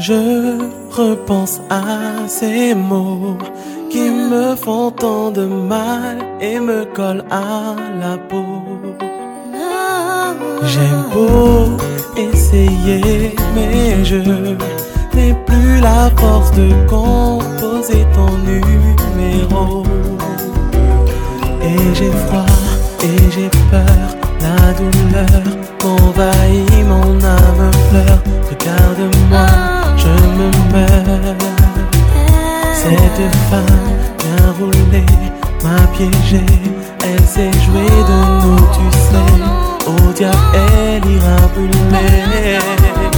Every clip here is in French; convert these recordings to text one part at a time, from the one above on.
Je repense à ces mots qui me font tant de mal et me collent à la peau. J'aime beau essayer, mais je n'ai plus la force de compte ton numéro. Et j'ai froid, et j'ai peur, la douleur m'envahit, mon âme pleure. Regarde-moi, je me meurs. Cette femme bien roulée m'a piégé, elle s'est jouée de nous, tu sais. Au diable, elle ira brûler.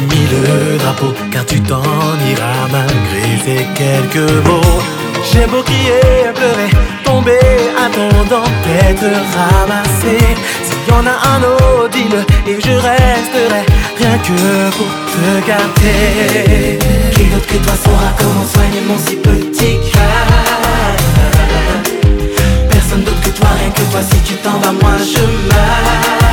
J'ai mis le drapeau Car tu t'en iras malgré ces quelques mots. J'ai beau crier, pleurer, tomber Attendant d'être ramassé. S'il y en a un autre, dis-le Et je resterai rien que pour te garder. Qui d'autre que toi saura comment soigner mon si petit cœur? Personne d'autre que toi, rien que toi, si tu t'en vas, moi je meurs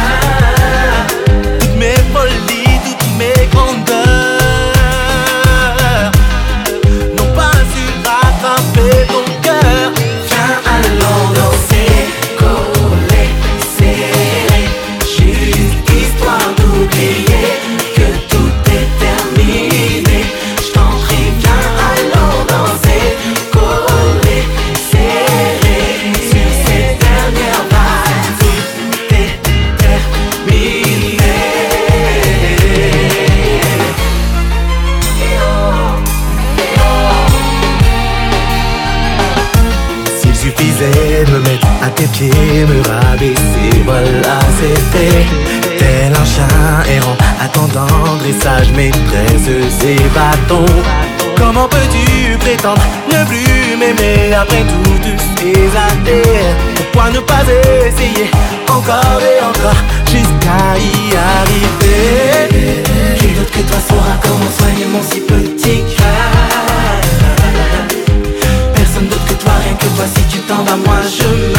dressage, maîtresse et bâtons Comment peux-tu prétendre ne plus m'aimer après toutes ces années? Pourquoi ne pas essayer encore et encore jusqu'à y arriver? Qui d'autre que toi saura comment soigner mon si petit cœur? Personne d'autre que toi, rien que toi, si tu t'en vas, moi je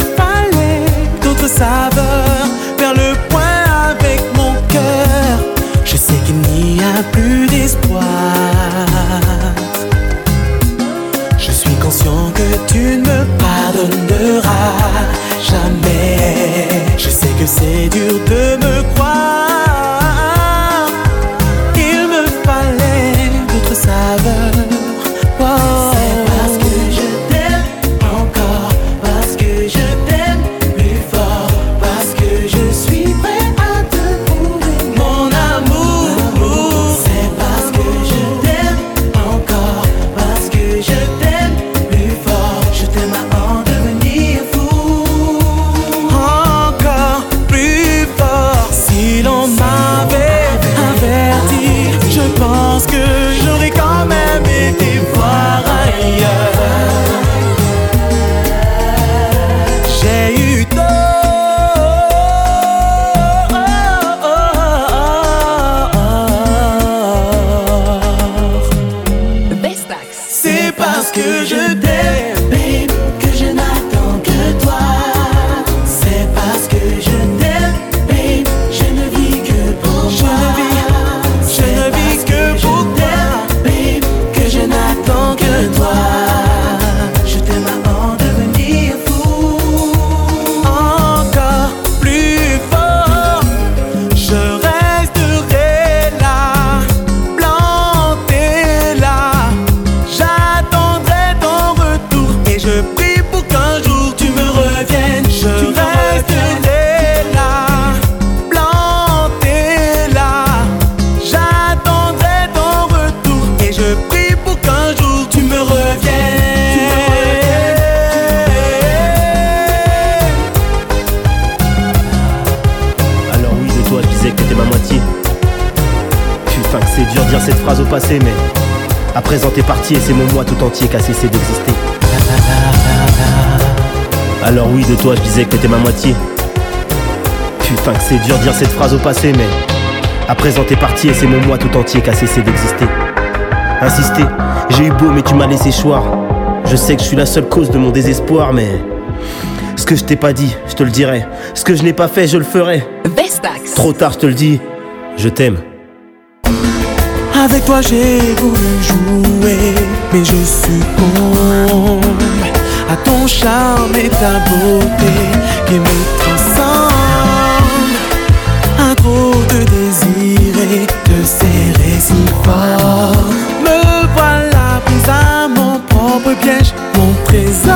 fallait d'autres saveurs Faire le point avec mon cœur Je sais qu'il n'y a plus d'espoir je suis conscient que tu ne me pardonneras jamais. Je sais que c'est dur de me croire. à présent t'es parti et c'est mon moi tout entier qui a cessé d'exister. Alors oui, de toi je disais que t'étais ma moitié. Putain que c'est dur dire cette phrase au passé, mais à présent t'es parti et c'est mon moi tout entier qui a cessé d'exister. Insister, j'ai eu beau mais tu m'as laissé choir. Je sais que je suis la seule cause de mon désespoir, mais ce que je t'ai pas dit, je te le dirai. Ce que je n'ai pas fait, je le ferai. Trop tard, je te le dis. Je t'aime. Avec toi j'ai voulu jouer, mais je succombe à ton charme et ta beauté qui me transcende. À trop de désirer te serrer si fort. Me voilà prise à mon propre piège, mon trésor.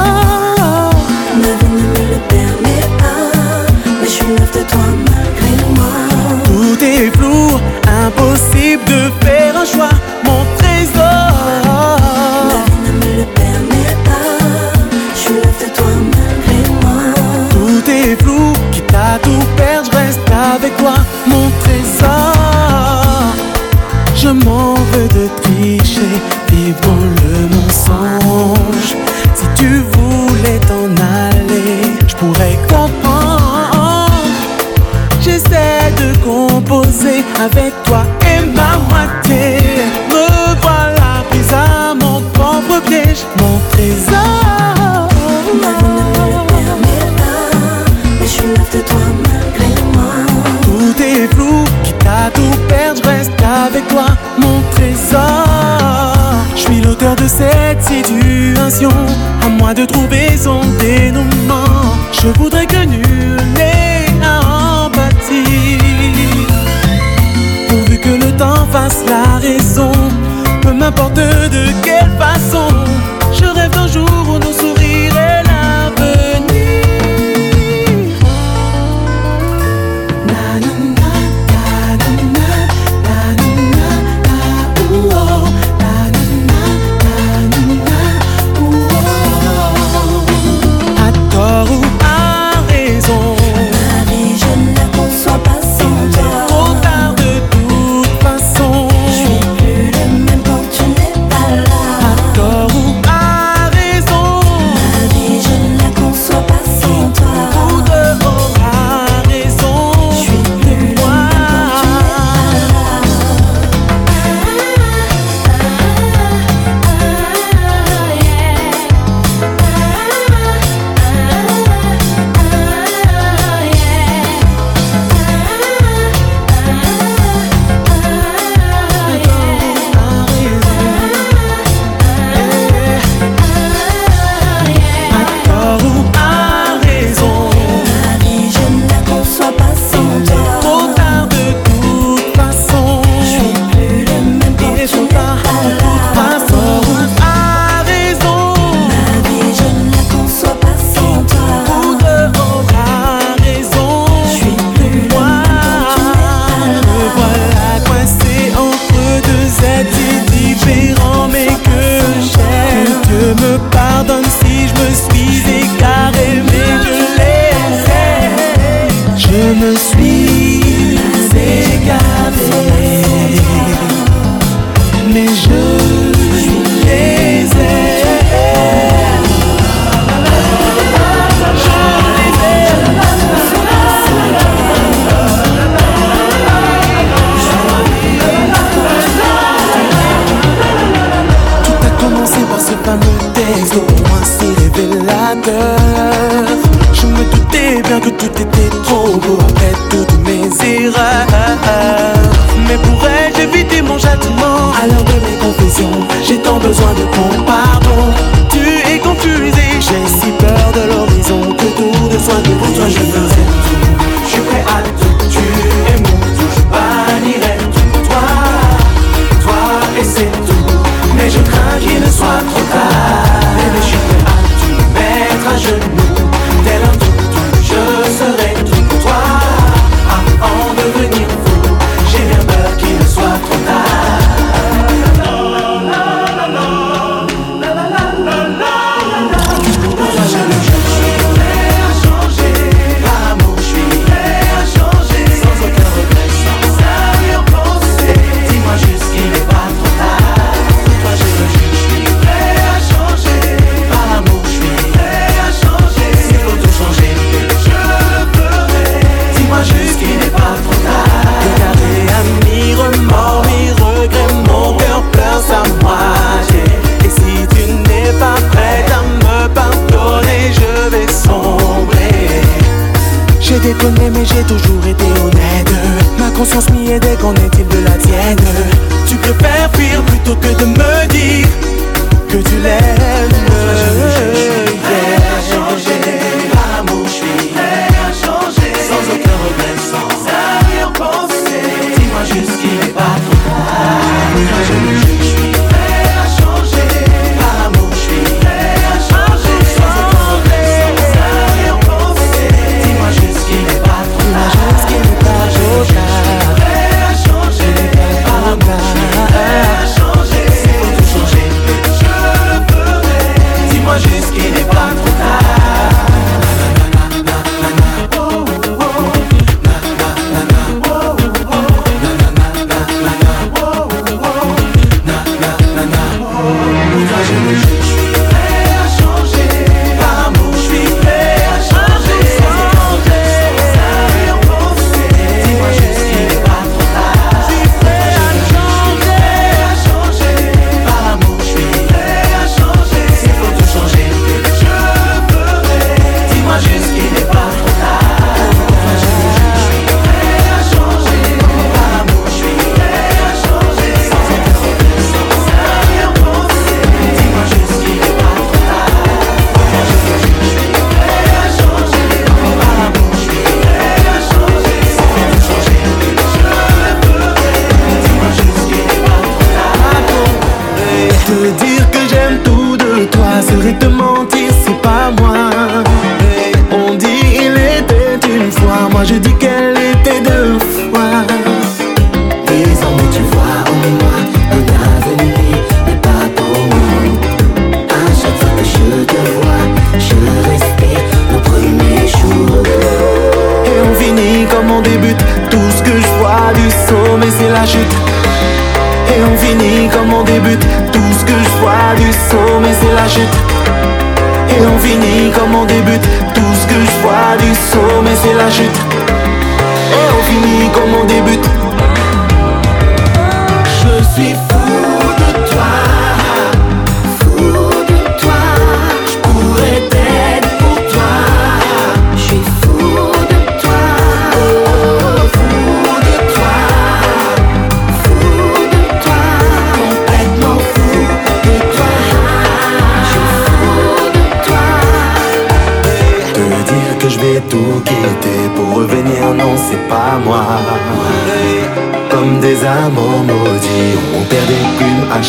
avec toi et ma moitié. Me voilà prise à mon propre piège, mon trésor. Je suis de toi malgré moi. Tout est flou, quitte à tout perdre, je reste avec toi, mon trésor. Je suis l'auteur de cette situation, à moi de trouver son dénouement. Je voudrais que nu n'importe de quel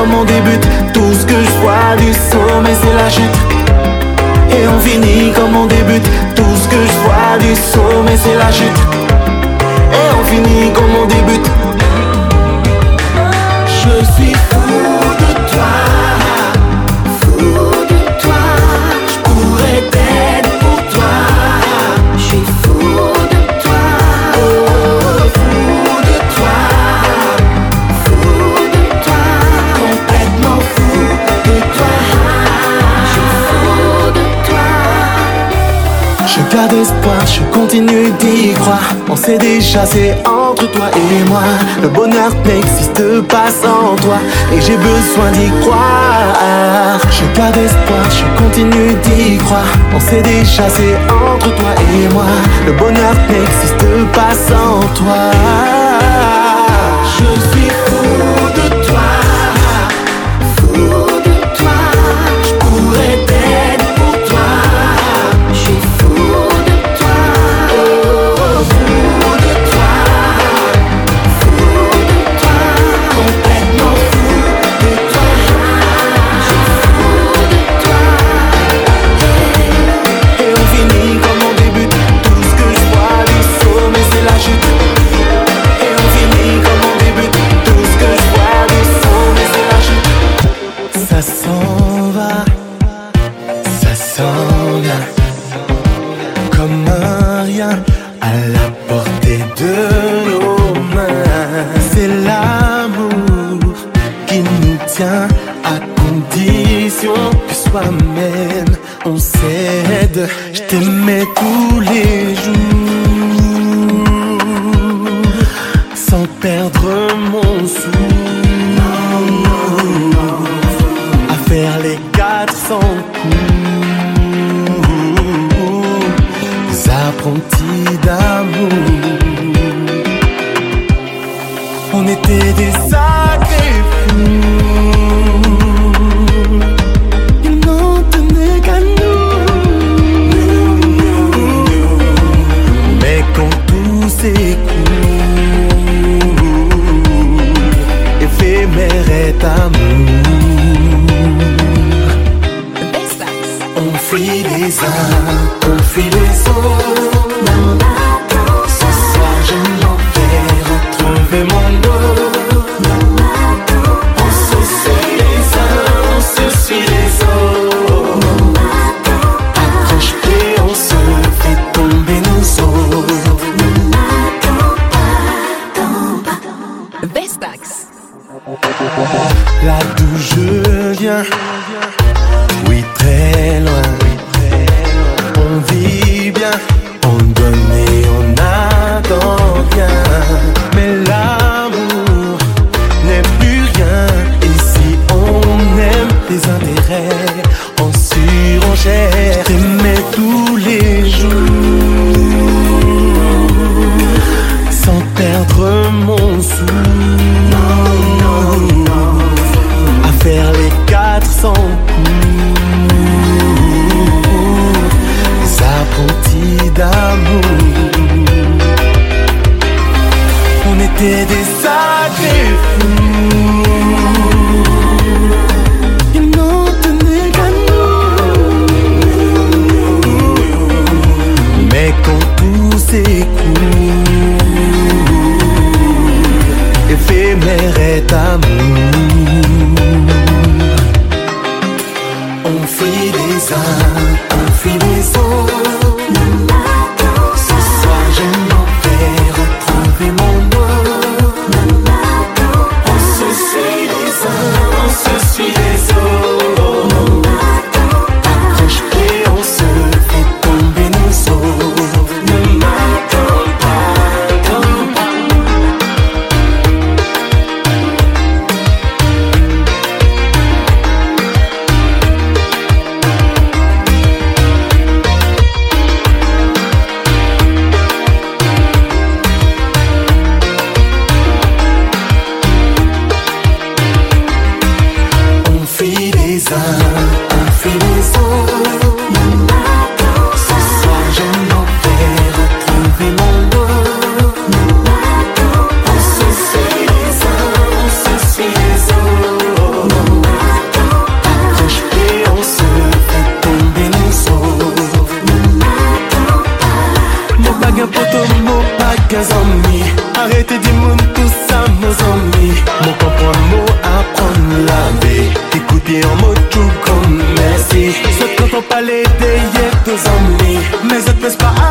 comme on débute. Tout ce que je vois du sommet c'est la chute. Et on finit comme on débute. Tout ce que je vois du sommet c'est la chute. Et on finit comme on débute. Entre toi et moi. Le bonheur n'existe pas sans toi et j'ai besoin d'y croire. Je garde espoir, je continue d'y croire. On s'est déjà c'est entre toi et moi. Le bonheur n'existe pas sans toi. Je suis fou de toi. faut pas les délier, deux hommes Mais je te pas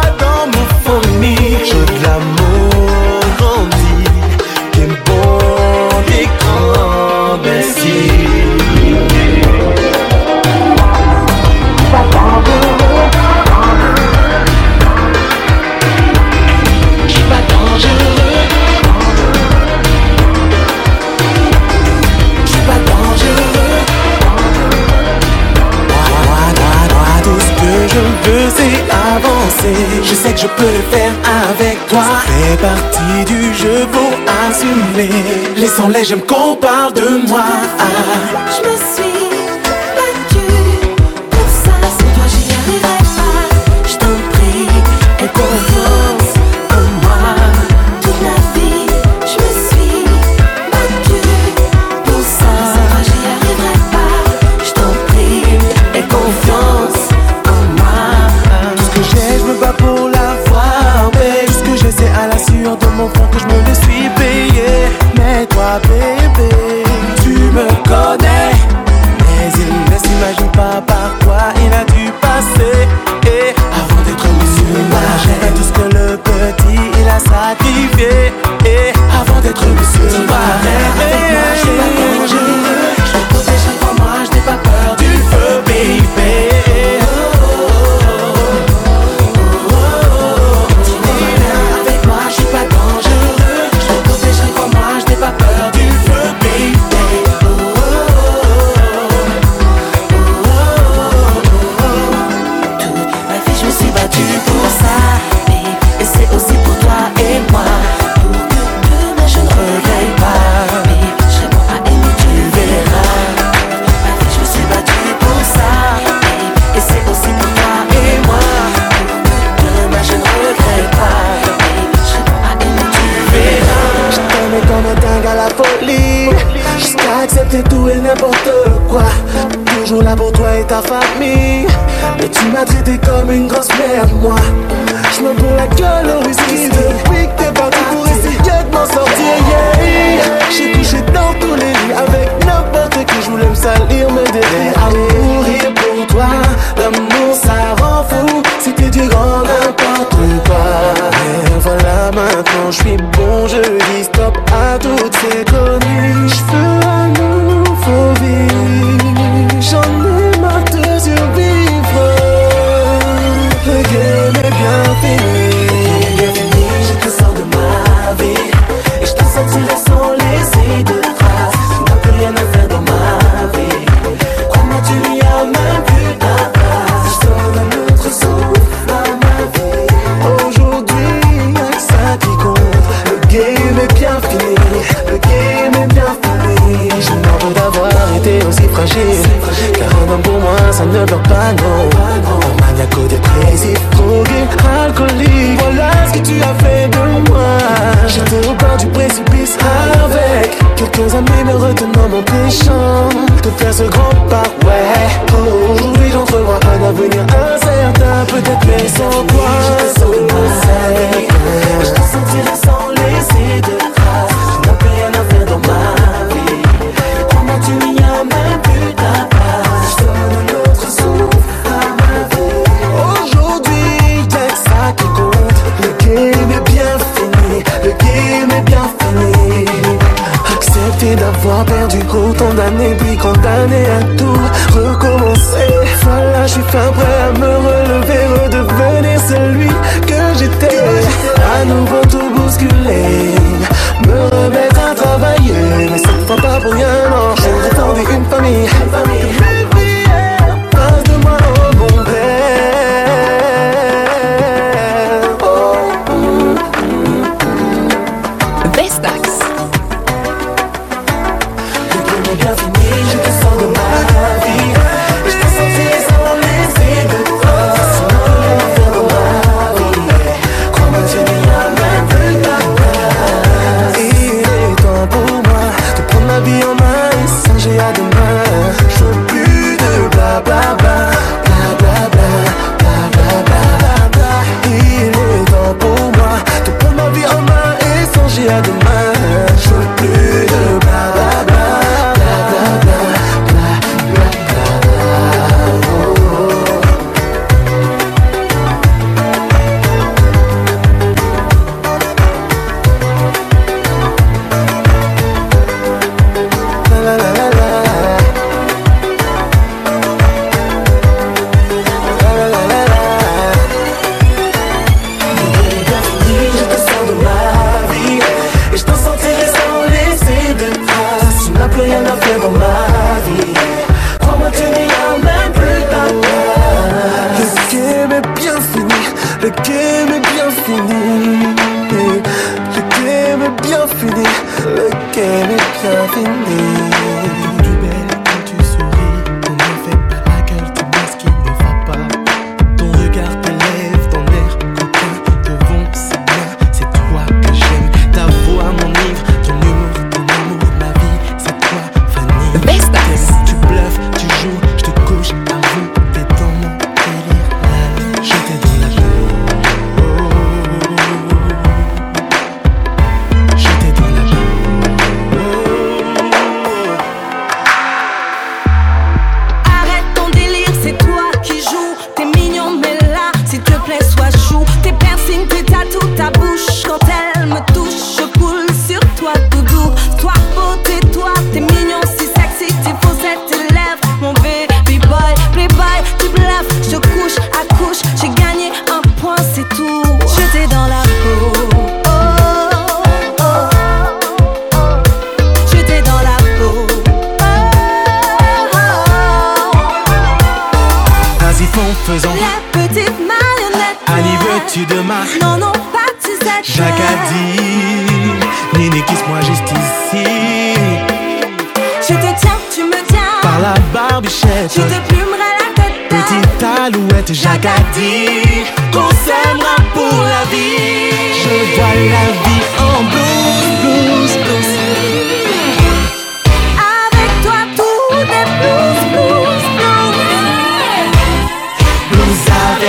peux le faire avec toi. Ça fait partie du jeu, pour assumer. Laissons-les, j'aime qu'on parle de moi. Je me suis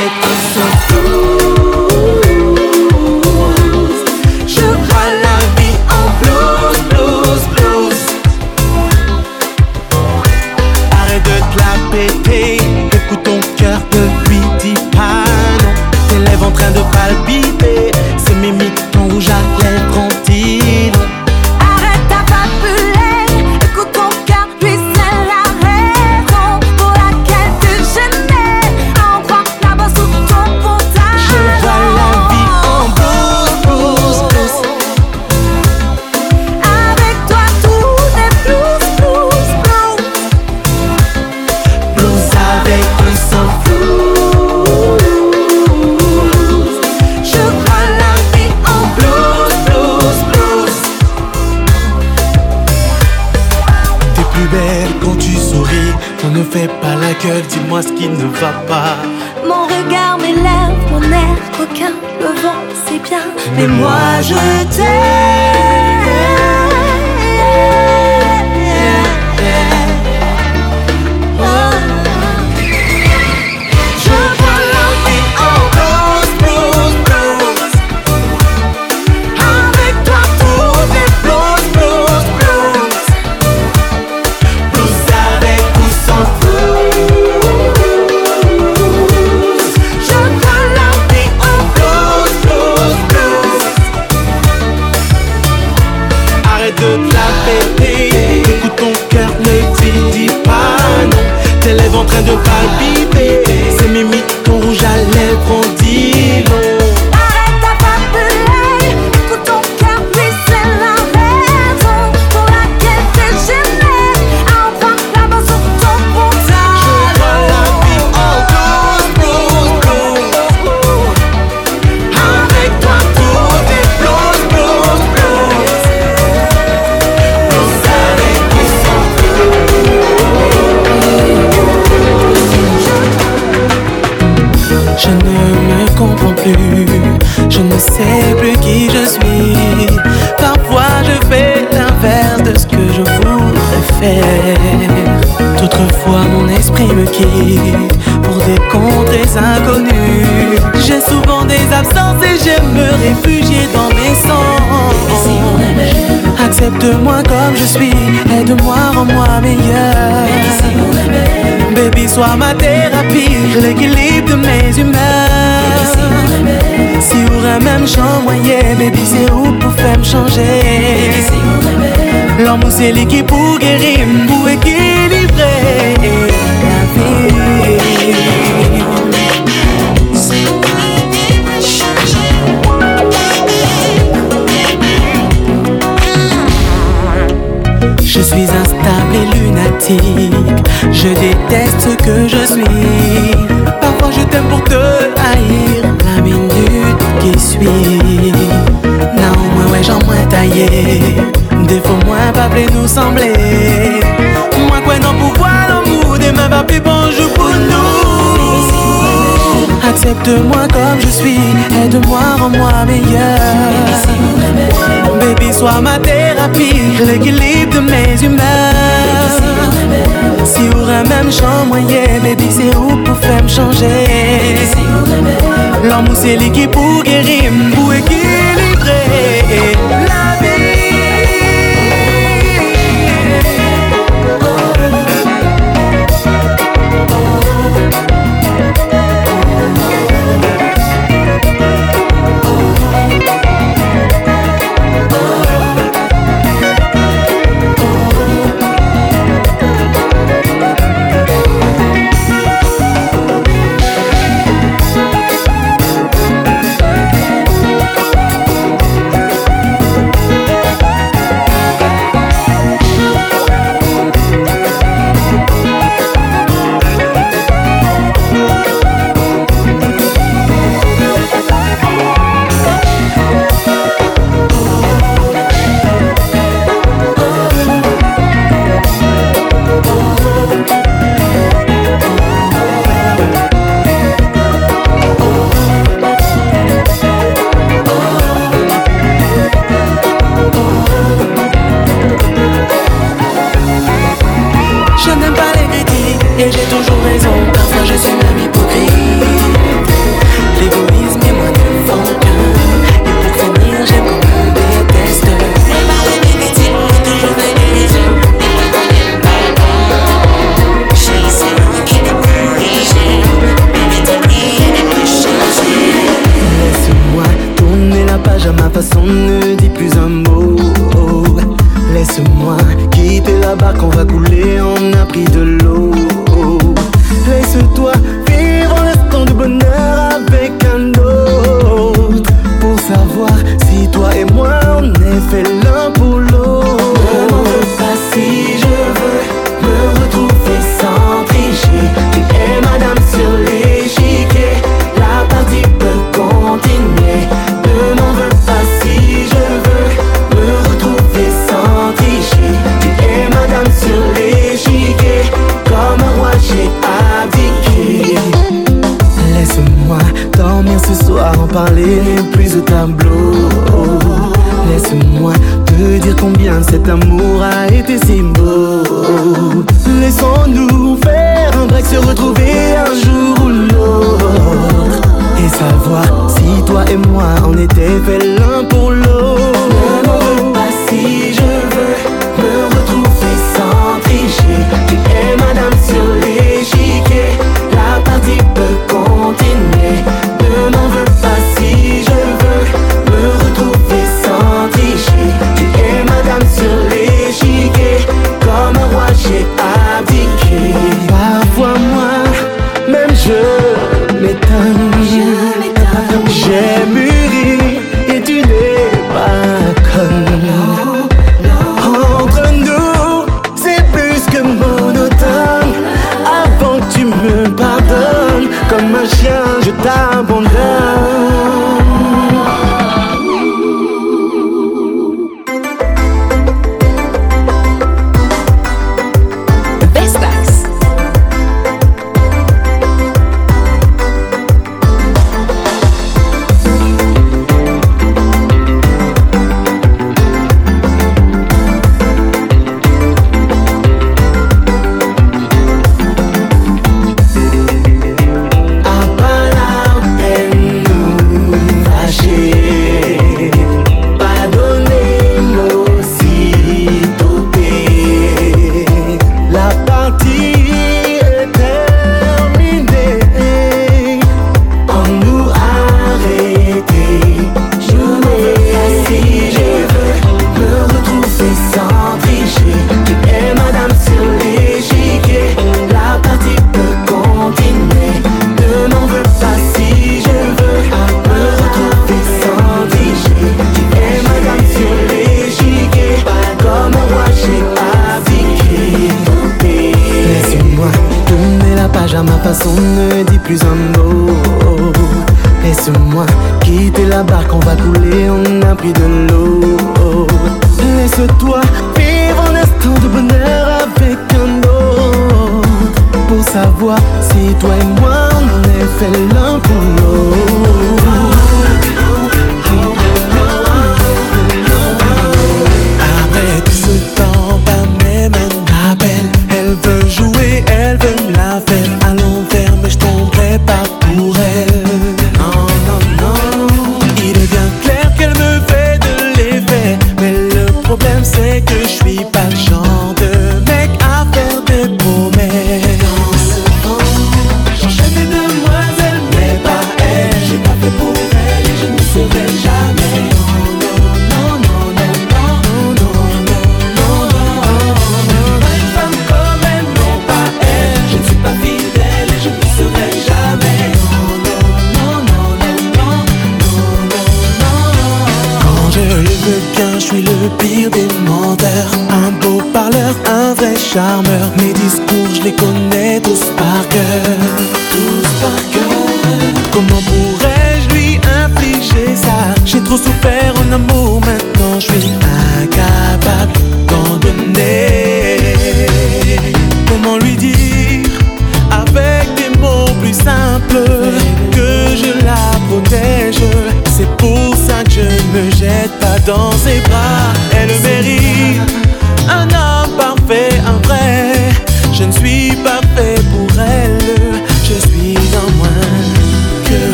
Et je vois la vie en blues, blues, blues. Arrête de clapper, péter. Gueule, dis-moi ce qui ne va pas. Mon regard, mes lèvres, mon air coquin, le vent, c'est bien. Mais moi je t'aime. C'est Mimi, ton rouge à lèvres en dit Accepte-moi comme je suis, aide-moi, rends-moi meilleur. Baby, sois ma thérapie, l'équilibre de mes humeurs. Si ou même moyen, baby, c'est où pour faire me changer? L'amour, c'est l'équipe pour guérir, pour équilibrer la vie. Suis instable et lunatique. Je déteste ce que je suis. Parfois je t'aime pour te haïr. La minute qui suit. Non, moi, ouais, j'en moins taillé. Des fois, moins pas nous sembler. Moi, quoi, non, pouvoir l'amour. Des mains pas plus bonjour pour nous. Accepte-moi comme je suis. Aide-moi, rends-moi meilleur. Baby, sois ma thérapie, l'équilibre de mes humeurs. Si ou même champ moyen, baby, c'est où pour faire me changer. L'amour, c'est l'équipe pour guérir, pour équilibrer façon ne dit plus un mot. Laisse-moi quitter la barque, on va couler, on a pris de l'eau. Laisse-toi vivre l'instant de bonheur avec un autre. Pour savoir si toi et moi on est fait l'un cet amour a été si beau. Laissons-nous faire un break, se retrouver un jour ou l'autre. Et savoir si toi et moi on était fait l'un pour time.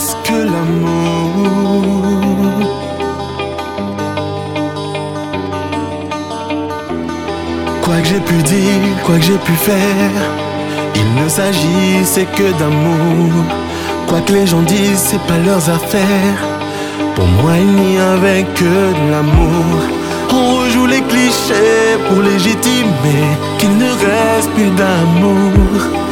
Que l'amour Quoi que j'ai pu dire, quoi que j'ai pu faire, il ne s'agissait que d'amour. Quoi que les gens disent, c'est pas leurs affaires. Pour moi, il n'y avait que de l'amour. On rejoue les clichés pour légitimer qu'il ne reste plus d'amour.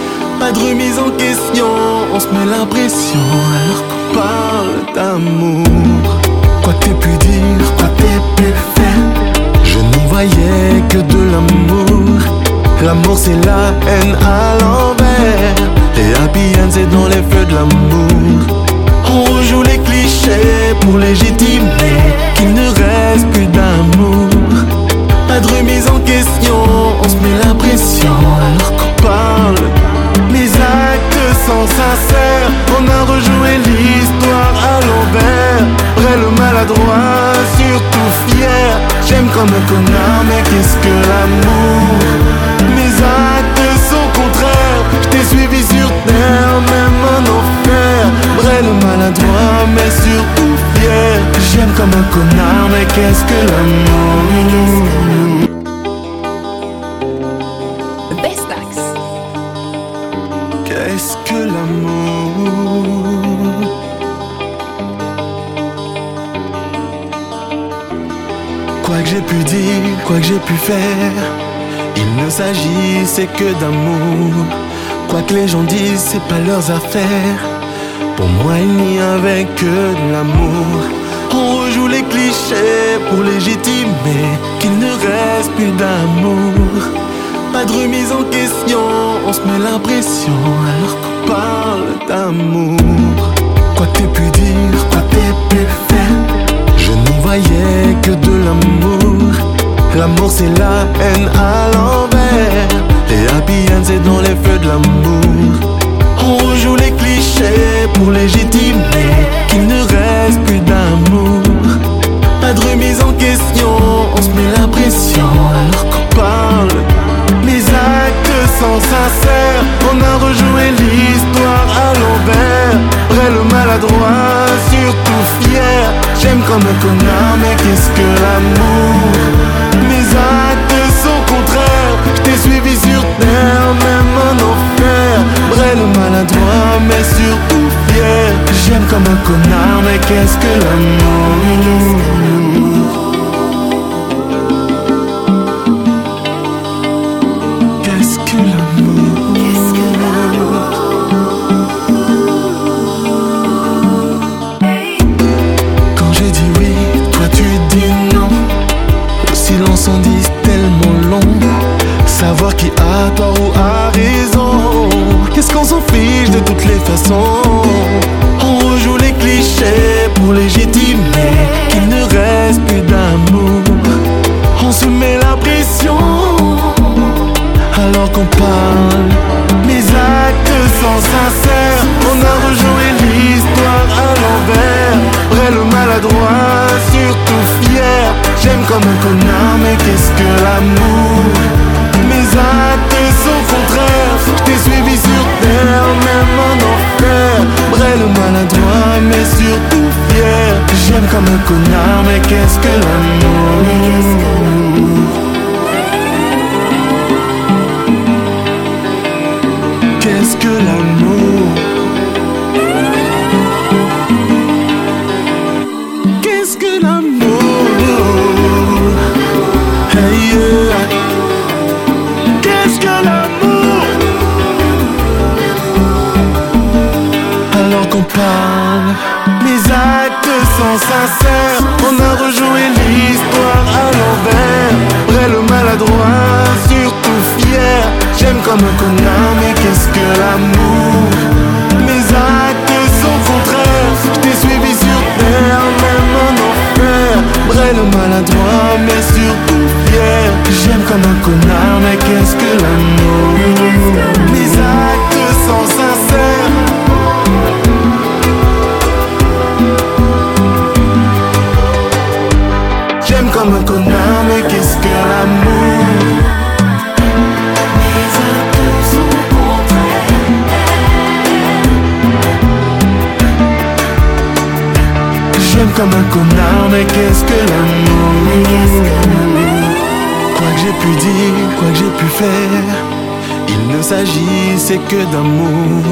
Pas de remise en question, on se met l'impression alors qu'on parle d'amour. Quoi t'aies pu dire, quoi t'aies pu faire, je n'y voyais que de l'amour. L'amour c'est la haine à l'envers. Et happy end c'est dans les feux de l'amour. On rejoue les clichés pour légitimer qu'il ne reste plus d'amour. Pas de remise en question, on se met l'impression alors qu'on parle mes actes sont sincères, on a rejoué l'histoire à l'envers. Vrai le maladroit, surtout fier. J'aime comme un connard, mais qu'est-ce que l'amour? Mes actes sont contraires, je t'ai suivi sur terre, même en enfer. Vrai le maladroit, mais surtout fier. J'aime comme un connard, mais qu'est-ce que l'amour? J'ai pu dire, quoi que j'ai pu faire, il ne s'agissait que d'amour. Quoi que les gens disent, c'est pas leurs affaires. Pour moi, il n'y avait que de l'amour. On rejoue les clichés pour légitimer qu'il ne reste plus d'amour. Pas de remise en question, on se met l'impression alors qu'on parle d'amour. Quoi que t'aies pu dire, quoi t'aies pu faire, voyais que de l'amour. L'amour c'est la haine à l'envers. Et happy end c'est dans les feux de l'amour. On rejoue les clichés pour légitimer qu'il ne reste plus d'amour. Pas de remise en question, on se met l'impression alors qu'on parle. Sont sincères, on a rejoué l'histoire à l'envers. Vrai le maladroit, surtout fier. J'aime comme un connard, mais qu'est-ce que l'amour? Mes actes sont contraires, je t'ai suivi sur terre, même en enfer. Vrai le maladroit, mais surtout fier. J'aime comme un connard, mais qu'est-ce que l'amour? Toutes les façons On rejoue les clichés pour légitimer qu'il ne reste plus d'amour. On se met la pression alors qu'on parle. Mes actes sont sincères, on a rejoué l'histoire à l'envers. Vrai le maladroit, surtout fier. J'aime comme un connard, mais qu'est-ce que l'amour J'aime comme un connard, mais qu'est-ce que l'amour On a rejoué l'histoire à l'envers. Vrai le maladroit, surtout fier. J'aime comme un connard, mais qu'est-ce que l'amour? Mes actes sont contraires. T'ai suivi sur terre, même en enfer. Vrai le maladroit, mais surtout fier. J'aime comme un connard, mais qu'est-ce que l'amour? Mes actes sont sincères comme un connard, mais qu'est-ce que l'amour? J'aime comme un connard, mais qu'est-ce que l'amour? Quoi que j'ai pu dire, quoi que j'ai pu faire, il ne s'agissait que d'amour.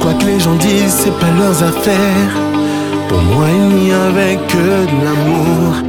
Quoi que les gens disent, c'est pas leurs affaires. Pour moi, il n'y avait que de l'amour.